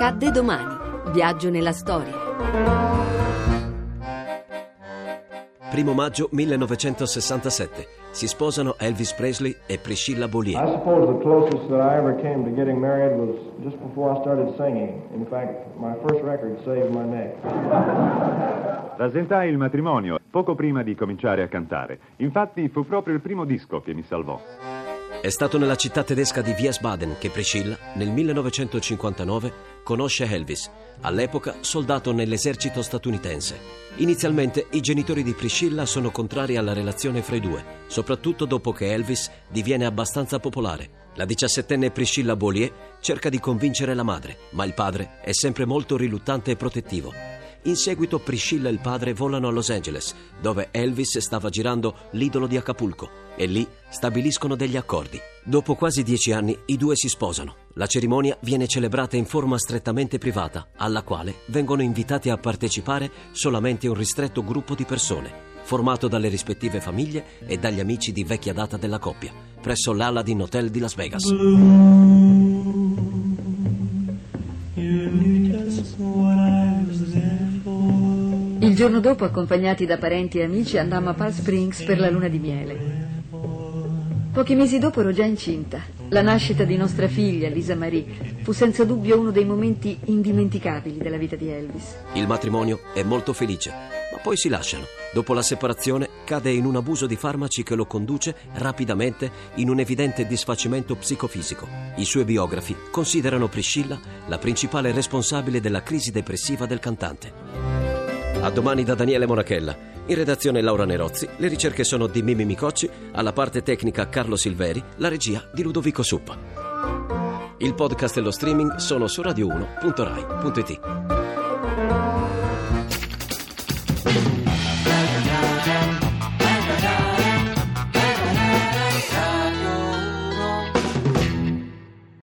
Accadde domani. Viaggio nella storia. Primo maggio 1967. Si sposano Elvis Presley e Priscilla I Beaulieu. suppose the closest that I ever came to getting married was just before I started singing. In fact, my first record saved my neck. Rasentai il matrimonio poco prima di cominciare a cantare. Infatti fu proprio il primo disco che mi salvò. È stato nella città tedesca di Wiesbaden che Priscilla, nel 1959, conosce Elvis, all'epoca soldato nell'esercito statunitense. Inizialmente i genitori di Priscilla sono contrari alla relazione fra i due, soprattutto dopo che Elvis diviene abbastanza popolare. La diciassettenne Priscilla Beaulieu cerca di convincere la madre, ma il padre è sempre molto riluttante e protettivo. In seguito Priscilla e il padre volano a Los Angeles, dove Elvis stava girando L'idolo di Acapulco, e lì stabiliscono degli accordi. Dopo quasi dieci anni i due si sposano. La cerimonia viene celebrata in forma strettamente privata, alla quale vengono invitati a partecipare solamente un ristretto gruppo di persone, formato dalle rispettive famiglie e dagli amici di vecchia data della coppia, presso l'Aladdin Hotel di Las Vegas. Il giorno dopo, accompagnati da parenti e amici, andammo a Palm Springs per la luna di miele. Pochi mesi dopo ero già incinta. La nascita di nostra figlia, Lisa Marie, fu senza dubbio uno dei momenti indimenticabili della vita di Elvis. Il matrimonio è molto felice, ma poi si lasciano. Dopo la separazione cade in un abuso di farmaci che lo conduce rapidamente in un evidente disfacimento psicofisico. I suoi biografi considerano Priscilla la principale responsabile della crisi depressiva del cantante. A domani da Daniele Monachella. In redazione Laura Nerozzi, le ricerche sono di Mimi Micocci, alla parte tecnica Carlo Silveri, la regia di Ludovico Suppa. Il podcast e lo streaming sono su radio1.rai.it.